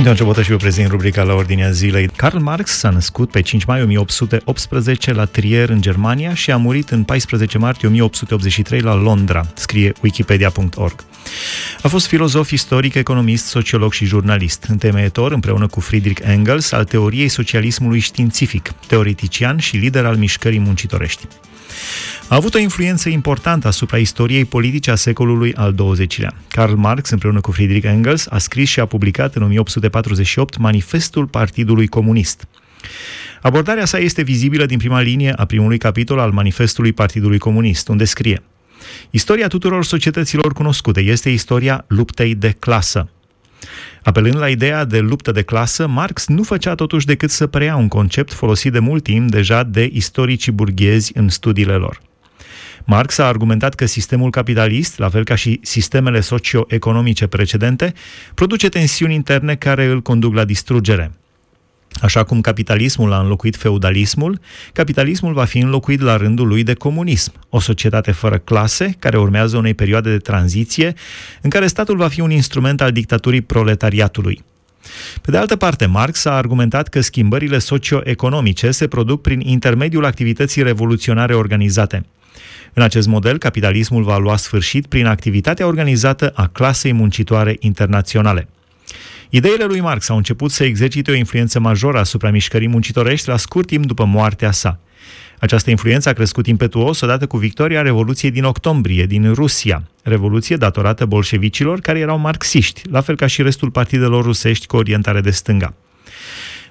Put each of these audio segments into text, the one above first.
Sunteam început și eu prezint rubrica la ordinea zilei. Karl Marx s-a născut pe 5 mai 1818 la Trier, în Germania, și a murit în 14 martie 1883 la Londra, scrie wikipedia.org. A fost filozof, istoric, economist, sociolog și jurnalist, întemeietor împreună cu Friedrich Engels al teoriei socialismului științific, teoretician și lider al mișcării muncitorești. A avut o influență importantă asupra istoriei politice a secolului al XX-lea. Karl Marx, împreună cu Friedrich Engels, a scris și a publicat în 1848 Manifestul Partidului Comunist. Abordarea sa este vizibilă din prima linie a primului capitol al Manifestului Partidului Comunist, unde scrie Istoria tuturor societăților cunoscute este istoria luptei de clasă. Apelând la ideea de luptă de clasă, Marx nu făcea totuși decât să preia un concept folosit de mult timp deja de istoricii burghezi în studiile lor. Marx a argumentat că sistemul capitalist, la fel ca și sistemele socio-economice precedente, produce tensiuni interne care îl conduc la distrugere. Așa cum capitalismul a înlocuit feudalismul, capitalismul va fi înlocuit la rândul lui de comunism, o societate fără clase, care urmează unei perioade de tranziție, în care statul va fi un instrument al dictaturii proletariatului. Pe de altă parte, Marx a argumentat că schimbările socio-economice se produc prin intermediul activității revoluționare organizate. În acest model, capitalismul va lua sfârșit prin activitatea organizată a clasei muncitoare internaționale. Ideile lui Marx au început să exercite o influență majoră asupra mișcării muncitorești la scurt timp după moartea sa. Această influență a crescut impetuos odată cu victoria Revoluției din octombrie din Rusia, revoluție datorată bolșevicilor care erau marxiști, la fel ca și restul partidelor rusești cu orientare de stânga.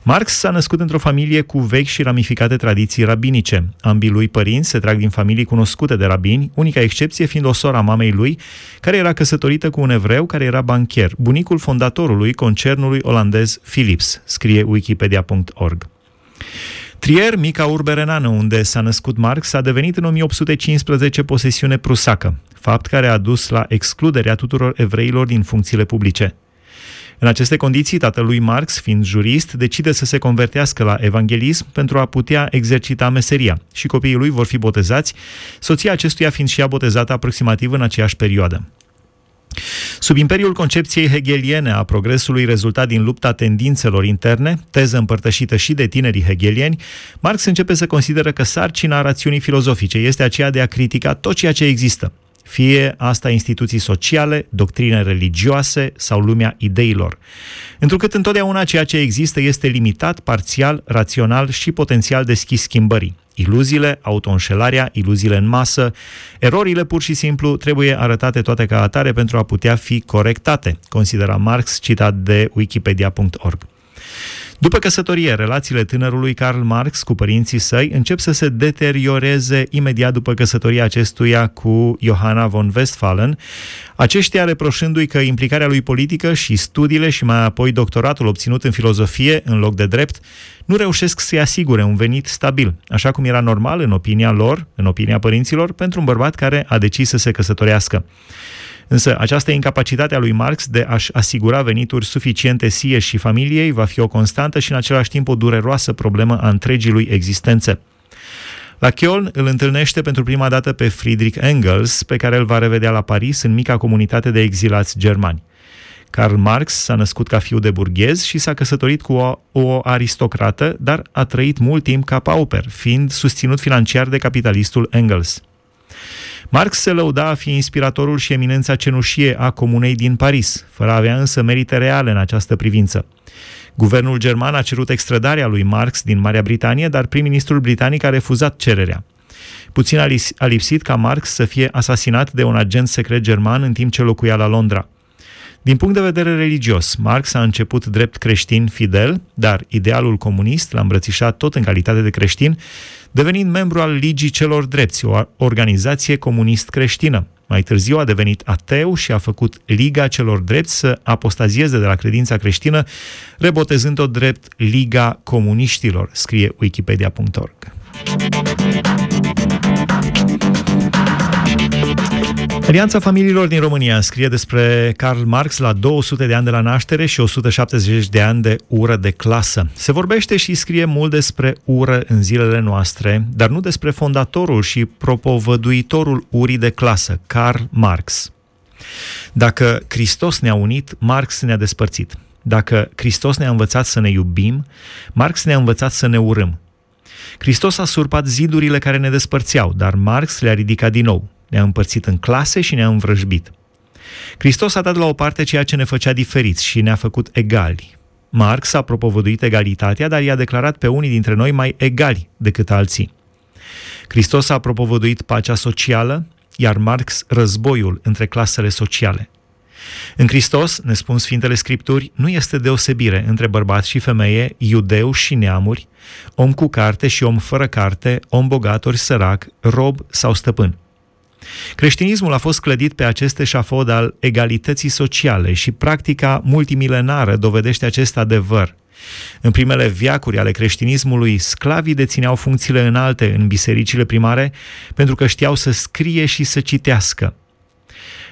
Marx s-a născut într-o familie cu vechi și ramificate tradiții rabinice. Ambii lui părinți se trag din familii cunoscute de rabini, unica excepție fiind o sora mamei lui, care era căsătorită cu un evreu care era bancher, bunicul fondatorului concernului olandez Philips, scrie wikipedia.org. Trier, mica urbe renană unde s-a născut Marx, a devenit în 1815 posesiune prusacă, fapt care a dus la excluderea tuturor evreilor din funcțiile publice. În aceste condiții, tatălui Marx, fiind jurist, decide să se convertească la evanghelism pentru a putea exercita meseria și copiii lui vor fi botezați, soția acestuia fiind și ea botezată aproximativ în aceeași perioadă. Sub imperiul concepției hegeliene a progresului rezultat din lupta tendințelor interne, teză împărtășită și de tinerii hegelieni, Marx începe să consideră că sarcina rațiunii filozofice este aceea de a critica tot ceea ce există, fie asta instituții sociale, doctrine religioase sau lumea ideilor. Întrucât întotdeauna ceea ce există este limitat, parțial, rațional și potențial deschis schimbării. Iluziile, autoînșelarea, iluziile în masă, erorile pur și simplu trebuie arătate toate ca atare pentru a putea fi corectate, considera Marx, citat de wikipedia.org. După căsătorie, relațiile tânărului Karl Marx cu părinții săi încep să se deterioreze imediat după căsătoria acestuia cu Johanna von Westphalen, aceștia reproșându-i că implicarea lui politică și studiile și mai apoi doctoratul obținut în filozofie în loc de drept nu reușesc să-i asigure un venit stabil, așa cum era normal în opinia lor, în opinia părinților, pentru un bărbat care a decis să se căsătorească. Însă această incapacitate a lui Marx de a-și asigura venituri suficiente sie și familiei va fi o constantă și în același timp o dureroasă problemă a întregii lui existențe. La Köln îl întâlnește pentru prima dată pe Friedrich Engels, pe care îl va revedea la Paris în mica comunitate de exilați germani. Karl Marx s-a născut ca fiu de burghez și s-a căsătorit cu o, o aristocrată, dar a trăit mult timp ca pauper, fiind susținut financiar de capitalistul Engels. Marx se lăuda a fi inspiratorul și eminența cenușie a comunei din Paris, fără a avea însă merite reale în această privință. Guvernul german a cerut extradarea lui Marx din Marea Britanie, dar prim-ministrul britanic a refuzat cererea. Puțin a lipsit ca Marx să fie asasinat de un agent secret german în timp ce locuia la Londra. Din punct de vedere religios, Marx a început drept creștin fidel, dar idealul comunist l-a îmbrățișat tot în calitate de creștin, devenind membru al Ligii Celor Drepți, o organizație comunist creștină. Mai târziu a devenit ateu și a făcut Liga Celor Drepți să apostazieze de la credința creștină, rebotezând-o drept Liga Comuniștilor, scrie wikipedia.org. Alianța Familiilor din România scrie despre Karl Marx la 200 de ani de la naștere și 170 de ani de ură de clasă. Se vorbește și scrie mult despre ură în zilele noastre, dar nu despre fondatorul și propovăduitorul urii de clasă, Karl Marx. Dacă Hristos ne-a unit, Marx ne-a despărțit. Dacă Hristos ne-a învățat să ne iubim, Marx ne-a învățat să ne urâm. Hristos a surpat zidurile care ne despărțeau, dar Marx le-a ridicat din nou. Ne-a împărțit în clase și ne-a învrăjbit. Hristos a dat la o parte ceea ce ne făcea diferiți și ne-a făcut egali. Marx a propovăduit egalitatea, dar i-a declarat pe unii dintre noi mai egali decât alții. Hristos a propovăduit pacea socială, iar Marx războiul între clasele sociale. În Hristos, ne spun Sfintele Scripturi, nu este deosebire între bărbat și femeie, iudeu și neamuri, om cu carte și om fără carte, om bogat ori sărac, rob sau stăpân. Creștinismul a fost clădit pe acest eșafod al egalității sociale și practica multimilenară dovedește acest adevăr. În primele viacuri ale creștinismului, sclavii dețineau funcțiile înalte în bisericile primare pentru că știau să scrie și să citească.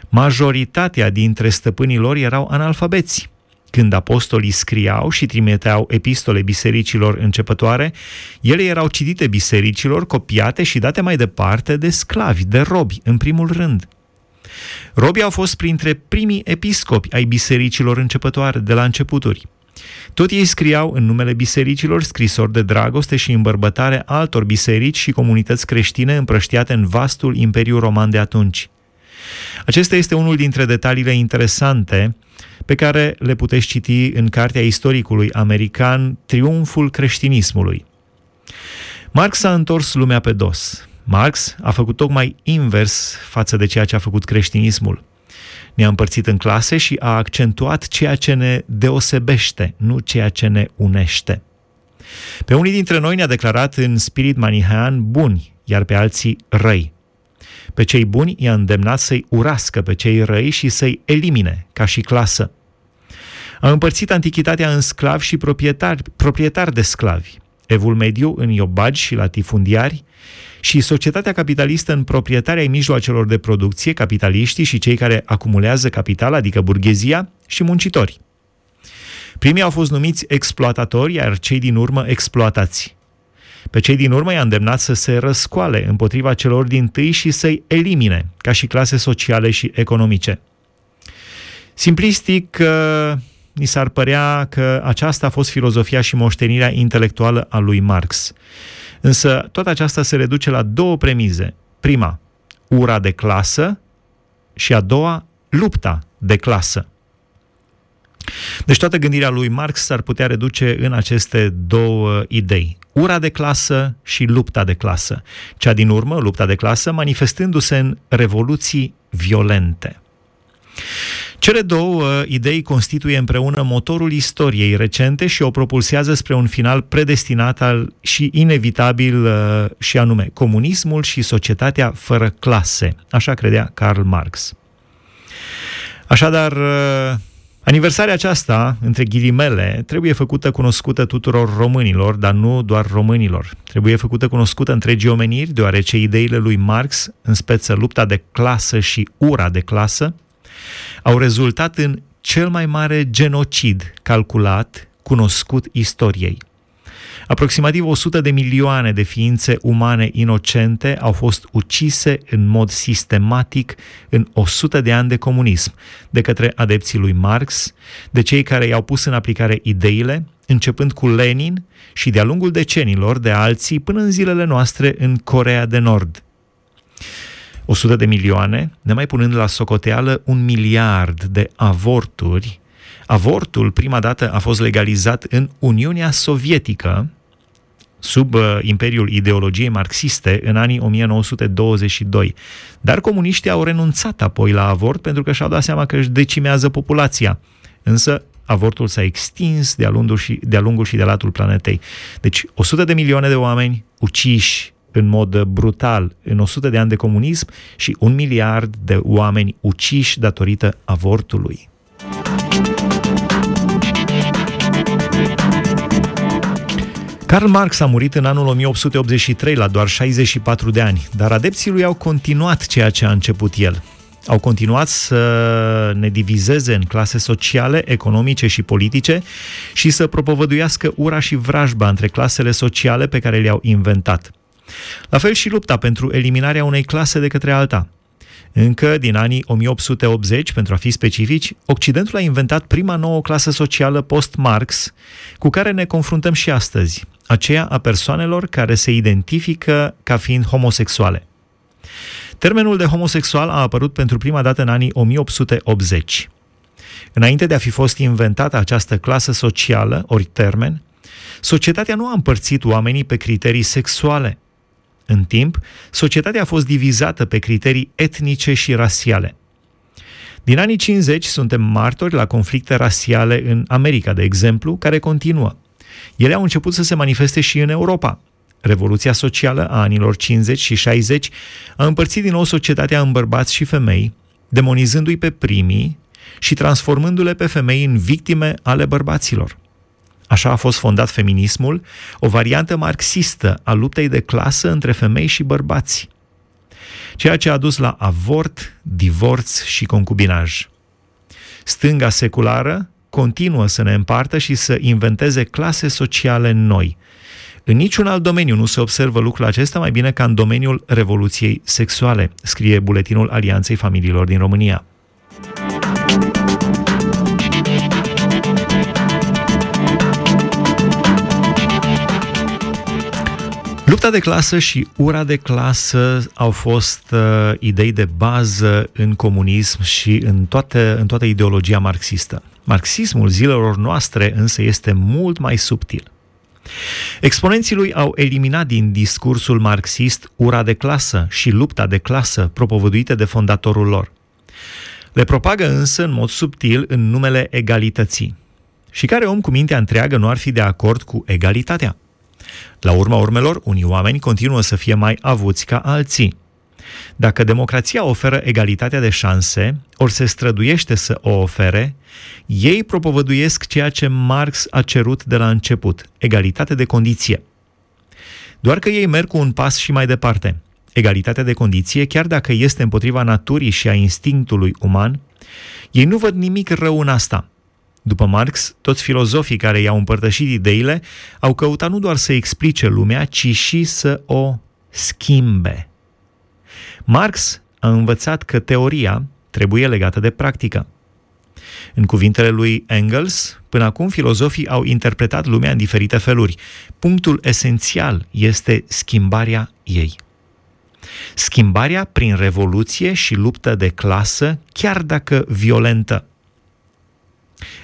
Majoritatea dintre stăpânii lor erau analfabeți. Când apostolii scriau și trimiteau epistole bisericilor începătoare, ele erau citite bisericilor, copiate și date mai departe de sclavi, de robi, în primul rând. Robii au fost printre primii episcopi ai bisericilor începătoare, de la începuturi. Tot ei scriau în numele bisericilor scrisori de dragoste și îmbărbătare altor biserici și comunități creștine împrăștiate în vastul Imperiu Roman de atunci. Acesta este unul dintre detaliile interesante pe care le puteți citi în cartea istoricului american Triumful creștinismului. Marx a întors lumea pe dos. Marx a făcut tocmai invers față de ceea ce a făcut creștinismul. Ne-a împărțit în clase și a accentuat ceea ce ne deosebește, nu ceea ce ne unește. Pe unii dintre noi ne-a declarat în spirit manihean buni, iar pe alții răi. Pe cei buni i-a îndemnat să-i urască pe cei răi și să-i elimine, ca și clasă. A împărțit antichitatea în sclavi și proprietari, proprietari de sclavi, evul mediu în iobagi și latifundiari și societatea capitalistă în proprietarea ai mijloacelor de producție, capitaliștii și cei care acumulează capital, adică burghezia și muncitori. Primii au fost numiți exploatatori, iar cei din urmă exploatați. Pe cei din urmă i-a îndemnat să se răscoale împotriva celor din tâi și să-i elimine, ca și clase sociale și economice. Simplistic, ni s-ar părea că aceasta a fost filozofia și moștenirea intelectuală a lui Marx. Însă toată aceasta se reduce la două premize. Prima, ura de clasă și a doua, lupta de clasă. Deci toată gândirea lui Marx s-ar putea reduce în aceste două idei. Ura de clasă și lupta de clasă. Cea din urmă, lupta de clasă, manifestându-se în revoluții violente. Cele două uh, idei constituie împreună motorul istoriei recente și o propulsează spre un final predestinat al, și inevitabil uh, și anume comunismul și societatea fără clase, așa credea Karl Marx. Așadar, uh, aniversarea aceasta, între ghilimele, trebuie făcută cunoscută tuturor românilor, dar nu doar românilor. Trebuie făcută cunoscută întregii omeniri, deoarece ideile lui Marx, în speță lupta de clasă și ura de clasă, au rezultat în cel mai mare genocid calculat, cunoscut istoriei. Aproximativ 100 de milioane de ființe umane inocente au fost ucise în mod sistematic în 100 de ani de comunism de către adepții lui Marx, de cei care i-au pus în aplicare ideile, începând cu Lenin și de-a lungul decenilor de alții până în zilele noastre în Corea de Nord. 100 de milioane, nemai punând la socoteală un miliard de avorturi. Avortul, prima dată, a fost legalizat în Uniunea Sovietică, sub uh, imperiul ideologiei marxiste în anii 1922. Dar comuniștii au renunțat apoi la avort pentru că și-au dat seama că își decimează populația. Însă avortul s-a extins de-a lungul și de, lungul și de latul planetei. Deci 100 de milioane de oameni uciși în mod brutal în 100 de ani de comunism și un miliard de oameni uciși datorită avortului. Karl Marx a murit în anul 1883 la doar 64 de ani, dar adepții lui au continuat ceea ce a început el. Au continuat să ne divizeze în clase sociale, economice și politice și să propovăduiască ura și vrajba între clasele sociale pe care le-au inventat. La fel și lupta pentru eliminarea unei clase de către alta. Încă din anii 1880, pentru a fi specifici, Occidentul a inventat prima nouă clasă socială post-Marx, cu care ne confruntăm și astăzi, aceea a persoanelor care se identifică ca fiind homosexuale. Termenul de homosexual a apărut pentru prima dată în anii 1880. Înainte de a fi fost inventată această clasă socială, ori termen, societatea nu a împărțit oamenii pe criterii sexuale. În timp, societatea a fost divizată pe criterii etnice și rasiale. Din anii 50 suntem martori la conflicte rasiale în America, de exemplu, care continuă. Ele au început să se manifeste și în Europa. Revoluția socială a anilor 50 și 60 a împărțit din nou societatea în bărbați și femei, demonizându-i pe primii și transformându-le pe femei în victime ale bărbaților. Așa a fost fondat feminismul, o variantă marxistă a luptei de clasă între femei și bărbați, ceea ce a dus la avort, divorț și concubinaj. Stânga seculară continuă să ne împartă și să inventeze clase sociale noi. În niciun alt domeniu nu se observă lucrul acesta mai bine ca în domeniul revoluției sexuale, scrie buletinul Alianței Familiilor din România. Lupta de clasă și ura de clasă au fost uh, idei de bază în comunism și în, toate, în toată ideologia marxistă. Marxismul zilelor noastre însă este mult mai subtil. Exponenții lui au eliminat din discursul marxist ura de clasă și lupta de clasă propovăduite de fondatorul lor. Le propagă însă în mod subtil în numele egalității. Și care om cu mintea întreagă nu ar fi de acord cu egalitatea? La urma urmelor, unii oameni continuă să fie mai avuți ca alții. Dacă democrația oferă egalitatea de șanse, ori se străduiește să o ofere, ei propovăduiesc ceea ce Marx a cerut de la început, egalitate de condiție. Doar că ei merg cu un pas și mai departe. Egalitatea de condiție, chiar dacă este împotriva naturii și a instinctului uman, ei nu văd nimic rău în asta – după Marx, toți filozofii care i-au împărtășit ideile au căutat nu doar să explice lumea, ci și să o schimbe. Marx a învățat că teoria trebuie legată de practică. În cuvintele lui Engels, până acum filozofii au interpretat lumea în diferite feluri. Punctul esențial este schimbarea ei. Schimbarea prin revoluție și luptă de clasă, chiar dacă violentă.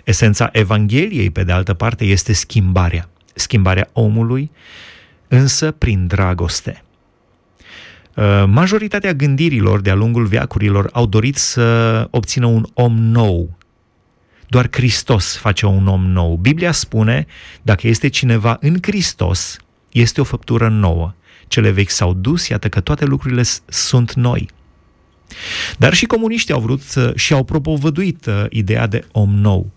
Esența Evangheliei, pe de altă parte, este schimbarea. Schimbarea omului, însă prin dragoste. Uh, majoritatea gândirilor de-a lungul veacurilor au dorit să obțină un om nou. Doar Hristos face un om nou. Biblia spune, dacă este cineva în Hristos, este o făptură nouă. Cele vechi s-au dus, iată că toate lucrurile sunt noi. Dar și comuniștii au vrut și au propovăduit uh, ideea de om nou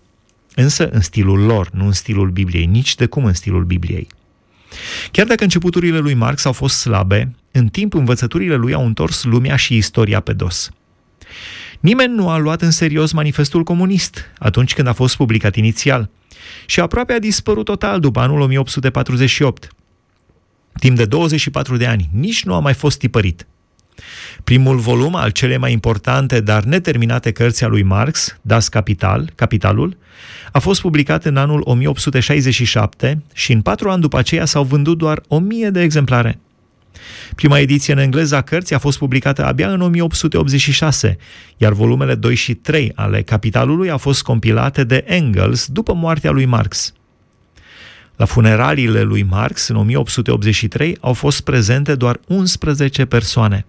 însă în stilul lor, nu în stilul Bibliei, nici de cum în stilul Bibliei. Chiar dacă începuturile lui Marx au fost slabe, în timp învățăturile lui au întors lumea și istoria pe dos. Nimeni nu a luat în serios manifestul comunist atunci când a fost publicat inițial și aproape a dispărut total după anul 1848. Timp de 24 de ani, nici nu a mai fost tipărit. Primul volum al cele mai importante, dar neterminate cărți a lui Marx, Das Kapital, Capitalul, a fost publicat în anul 1867 și în patru ani după aceea s-au vândut doar o mie de exemplare. Prima ediție în engleză a cărții a fost publicată abia în 1886, iar volumele 2 și 3 ale Capitalului au fost compilate de Engels după moartea lui Marx. La funeraliile lui Marx, în 1883, au fost prezente doar 11 persoane.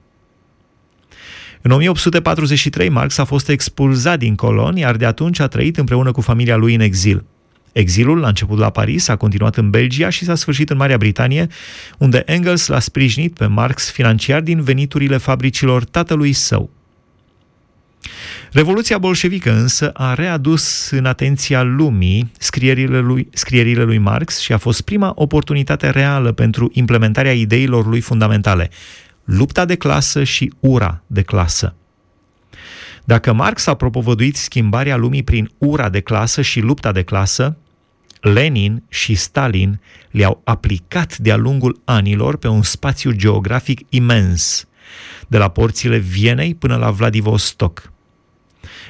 În 1843, Marx a fost expulzat din Colon, iar de atunci a trăit împreună cu familia lui în exil. Exilul a început la Paris, a continuat în Belgia și s-a sfârșit în Marea Britanie, unde Engels l-a sprijinit pe Marx financiar din veniturile fabricilor tatălui său. Revoluția bolșevică însă a readus în atenția lumii scrierile lui, scrierile lui Marx și a fost prima oportunitate reală pentru implementarea ideilor lui fundamentale, lupta de clasă și ura de clasă. Dacă Marx a propovăduit schimbarea lumii prin ura de clasă și lupta de clasă, Lenin și Stalin le-au aplicat de-a lungul anilor pe un spațiu geografic imens, de la porțile Vienei până la Vladivostok.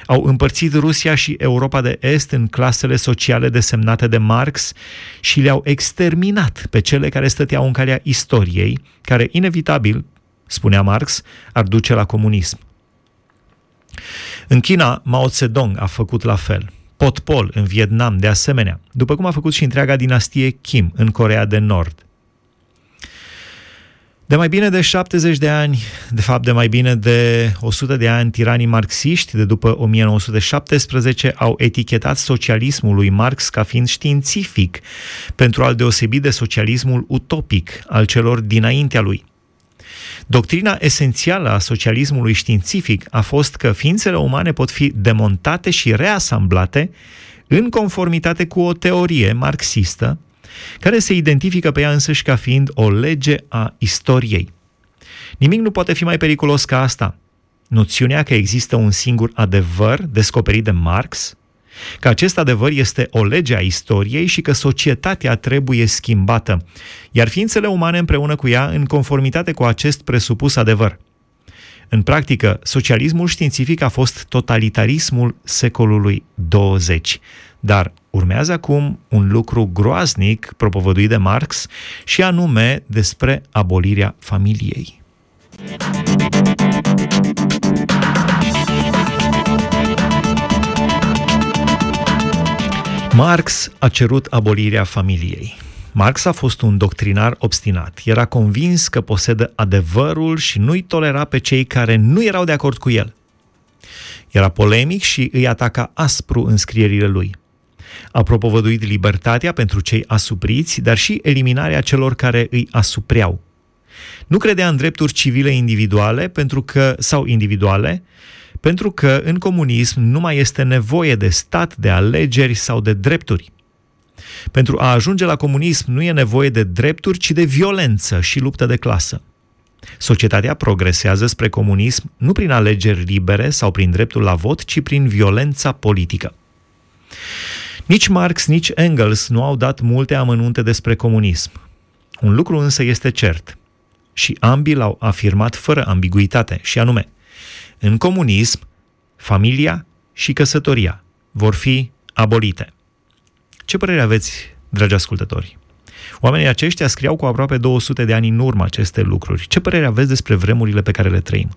Au împărțit Rusia și Europa de Est în clasele sociale desemnate de Marx și le-au exterminat pe cele care stăteau în calea istoriei, care inevitabil, spunea Marx, ar duce la comunism. În China, Mao Zedong a făcut la fel. Potpol în Vietnam, de asemenea, după cum a făcut și întreaga dinastie Kim în Corea de Nord. De mai bine de 70 de ani, de fapt de mai bine de 100 de ani, tiranii marxiști de după 1917 au etichetat socialismul lui Marx ca fiind științific pentru a-l deosebi de socialismul utopic al celor dinaintea lui. Doctrina esențială a socialismului științific a fost că ființele umane pot fi demontate și reasamblate în conformitate cu o teorie marxistă care se identifică pe ea însăși ca fiind o lege a istoriei. Nimic nu poate fi mai periculos ca asta. Noțiunea că există un singur adevăr descoperit de Marx, că acest adevăr este o lege a istoriei și că societatea trebuie schimbată, iar ființele umane împreună cu ea în conformitate cu acest presupus adevăr. În practică, socialismul științific a fost totalitarismul secolului 20. Dar urmează acum un lucru groaznic propovăduit de Marx și anume despre abolirea familiei. Marx a cerut abolirea familiei. Marx a fost un doctrinar obstinat. Era convins că posedă adevărul și nu-i tolera pe cei care nu erau de acord cu el. Era polemic și îi ataca aspru în scrierile lui. A propovăduit libertatea pentru cei asupriți, dar și eliminarea celor care îi asupreau. Nu credea în drepturi civile individuale pentru că, sau individuale, pentru că în comunism nu mai este nevoie de stat, de alegeri sau de drepturi. Pentru a ajunge la comunism nu e nevoie de drepturi, ci de violență și luptă de clasă. Societatea progresează spre comunism nu prin alegeri libere sau prin dreptul la vot, ci prin violența politică. Nici Marx, nici Engels nu au dat multe amănunte despre comunism. Un lucru însă este cert și ambii l-au afirmat fără ambiguitate, și anume, în comunism, familia și căsătoria vor fi abolite. Ce părere aveți, dragi ascultători? Oamenii aceștia scriau cu aproape 200 de ani în urmă aceste lucruri. Ce părere aveți despre vremurile pe care le trăim?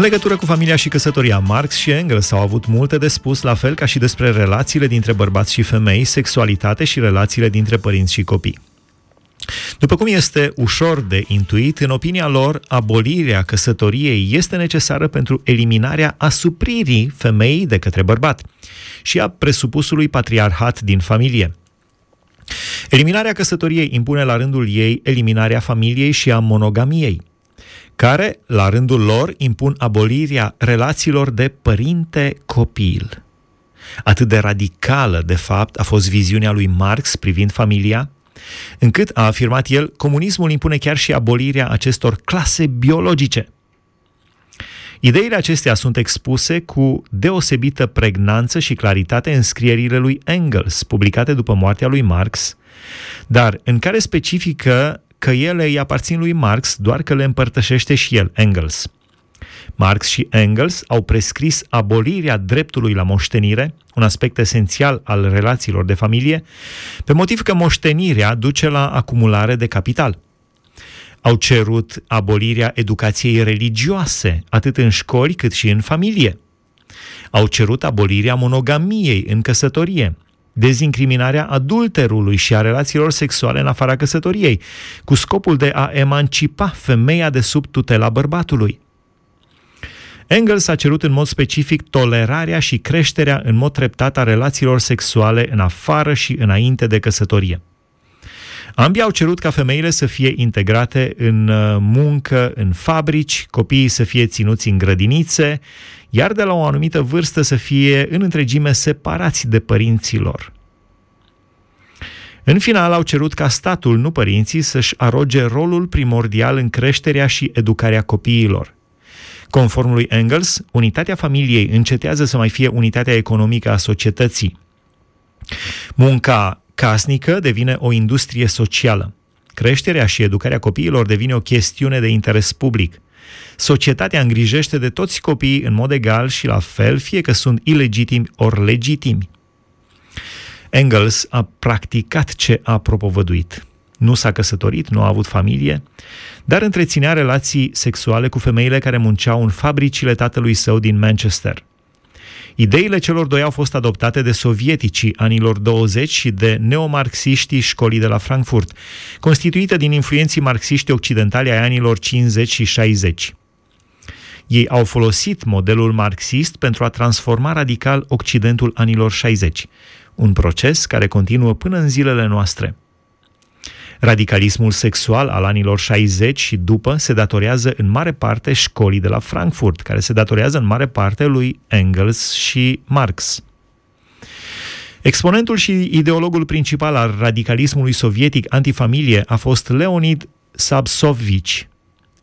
În legătură cu familia și căsătoria, Marx și Engels au avut multe de spus, la fel ca și despre relațiile dintre bărbați și femei, sexualitate și relațiile dintre părinți și copii. După cum este ușor de intuit, în opinia lor, abolirea căsătoriei este necesară pentru eliminarea asupririi femeii de către bărbat și a presupusului patriarhat din familie. Eliminarea căsătoriei impune la rândul ei eliminarea familiei și a monogamiei care, la rândul lor, impun abolirea relațiilor de părinte-copil. Atât de radicală, de fapt, a fost viziunea lui Marx privind familia, încât, a afirmat el, comunismul impune chiar și abolirea acestor clase biologice. Ideile acestea sunt expuse cu deosebită pregnanță și claritate în scrierile lui Engels, publicate după moartea lui Marx, dar în care specifică că ele îi aparțin lui Marx, doar că le împărtășește și el, Engels. Marx și Engels au prescris abolirea dreptului la moștenire, un aspect esențial al relațiilor de familie, pe motiv că moștenirea duce la acumulare de capital. Au cerut abolirea educației religioase, atât în școli cât și în familie. Au cerut abolirea monogamiei în căsătorie, dezincriminarea adulterului și a relațiilor sexuale în afara căsătoriei, cu scopul de a emancipa femeia de sub tutela bărbatului. Engels a cerut în mod specific tolerarea și creșterea în mod treptat a relațiilor sexuale în afară și înainte de căsătorie. Ambii au cerut ca femeile să fie integrate în uh, muncă, în fabrici, copiii să fie ținuți în grădinițe, iar de la o anumită vârstă să fie în întregime separați de părinților. În final, au cerut ca statul, nu părinții, să-și aroge rolul primordial în creșterea și educarea copiilor. Conform lui Engels, unitatea familiei încetează să mai fie unitatea economică a societății. Munca casnică devine o industrie socială. Creșterea și educarea copiilor devine o chestiune de interes public. Societatea îngrijește de toți copiii în mod egal și la fel, fie că sunt ilegitimi ori legitimi. Engels a practicat ce a propovăduit. Nu s-a căsătorit, nu a avut familie, dar întreținea relații sexuale cu femeile care munceau în fabricile tatălui său din Manchester. Ideile celor doi au fost adoptate de sovieticii anilor 20 și de neomarxiștii școlii de la Frankfurt, constituită din influenții marxiști occidentali ai anilor 50 și 60. Ei au folosit modelul marxist pentru a transforma radical Occidentul anilor 60, un proces care continuă până în zilele noastre. Radicalismul sexual al anilor 60 și după se datorează în mare parte școlii de la Frankfurt, care se datorează în mare parte lui Engels și Marx. Exponentul și ideologul principal al radicalismului sovietic antifamilie a fost Leonid Sabsovich.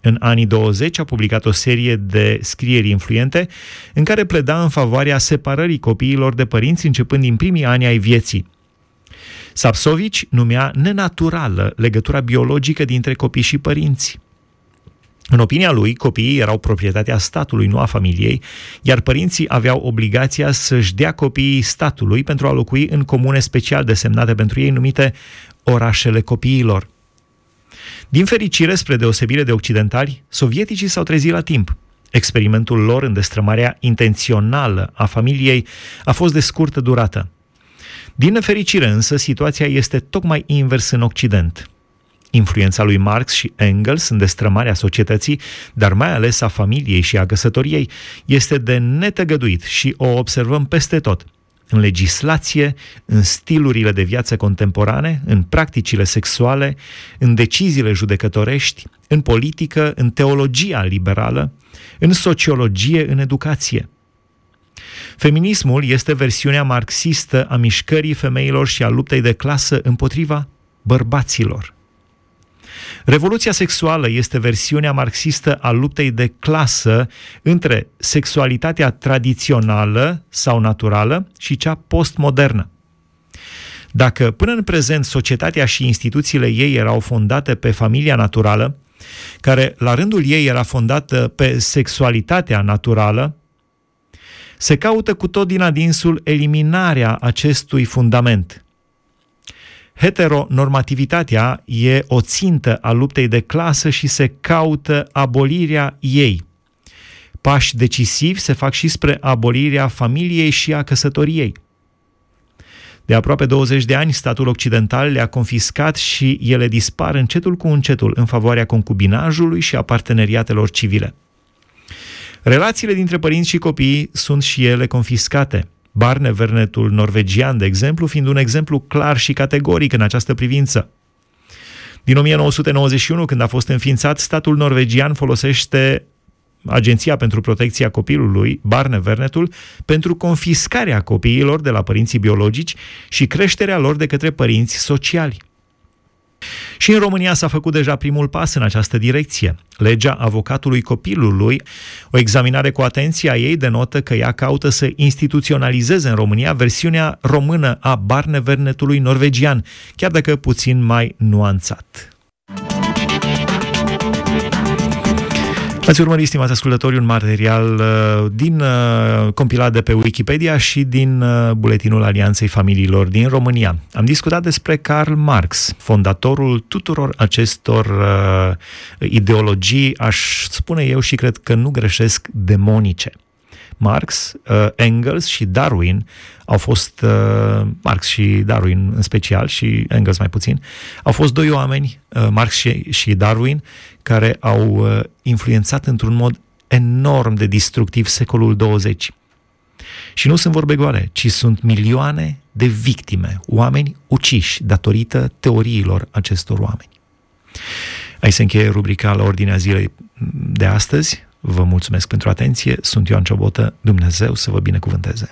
În anii 20 a publicat o serie de scrieri influente în care pleda în favoarea separării copiilor de părinți începând din primii ani ai vieții. Sapsovici numea nenaturală legătura biologică dintre copii și părinți. În opinia lui, copiii erau proprietatea statului, nu a familiei, iar părinții aveau obligația să-și dea copiii statului pentru a locui în comune special desemnate pentru ei numite orașele copiilor. Din fericire, spre deosebire de occidentali, sovieticii s-au trezit la timp. Experimentul lor în destrămarea intențională a familiei a fost de scurtă durată. Din nefericire însă, situația este tocmai invers în Occident. Influența lui Marx și Engels în destrămarea societății, dar mai ales a familiei și a căsătoriei, este de netăgăduit și o observăm peste tot. În legislație, în stilurile de viață contemporane, în practicile sexuale, în deciziile judecătorești, în politică, în teologia liberală, în sociologie, în educație – Feminismul este versiunea marxistă a mișcării femeilor și a luptei de clasă împotriva bărbaților. Revoluția sexuală este versiunea marxistă a luptei de clasă între sexualitatea tradițională sau naturală și cea postmodernă. Dacă până în prezent societatea și instituțiile ei erau fondate pe familia naturală, care la rândul ei era fondată pe sexualitatea naturală, se caută cu tot din adinsul eliminarea acestui fundament. Heteronormativitatea e o țintă a luptei de clasă și se caută abolirea ei. Pași decisivi se fac și spre abolirea familiei și a căsătoriei. De aproape 20 de ani, statul occidental le-a confiscat și ele dispar încetul cu încetul în favoarea concubinajului și a parteneriatelor civile. Relațiile dintre părinți și copii sunt și ele confiscate. Barnevernetul norvegian, de exemplu, fiind un exemplu clar și categoric în această privință. Din 1991, când a fost înființat, statul norvegian folosește Agenția pentru Protecția Copilului, Barnevernetul, pentru confiscarea copiilor de la părinții biologici și creșterea lor de către părinți sociali. Și în România s-a făcut deja primul pas în această direcție. Legea avocatului copilului, o examinare cu atenție a ei denotă că ea caută să instituționalizeze în România versiunea română a Barnevernetului norvegian, chiar dacă puțin mai nuanțat. Ați urmărit, stimați ascultători, un material uh, din uh, compilat de pe Wikipedia și din uh, buletinul Alianței Familiilor din România. Am discutat despre Karl Marx, fondatorul tuturor acestor uh, ideologii, aș spune eu și cred că nu greșesc, demonice. Marx, uh, Engels și Darwin au fost, uh, Marx și Darwin în special și Engels mai puțin, au fost doi oameni, uh, Marx și, și Darwin, care au uh, influențat într-un mod enorm de destructiv secolul 20. Și nu sunt vorbe goale, ci sunt milioane de victime, oameni uciși datorită teoriilor acestor oameni. Aici se încheie rubrica la ordinea zilei de astăzi. Vă mulțumesc pentru atenție. Sunt Ioan Ciobotă. Dumnezeu să vă binecuvânteze.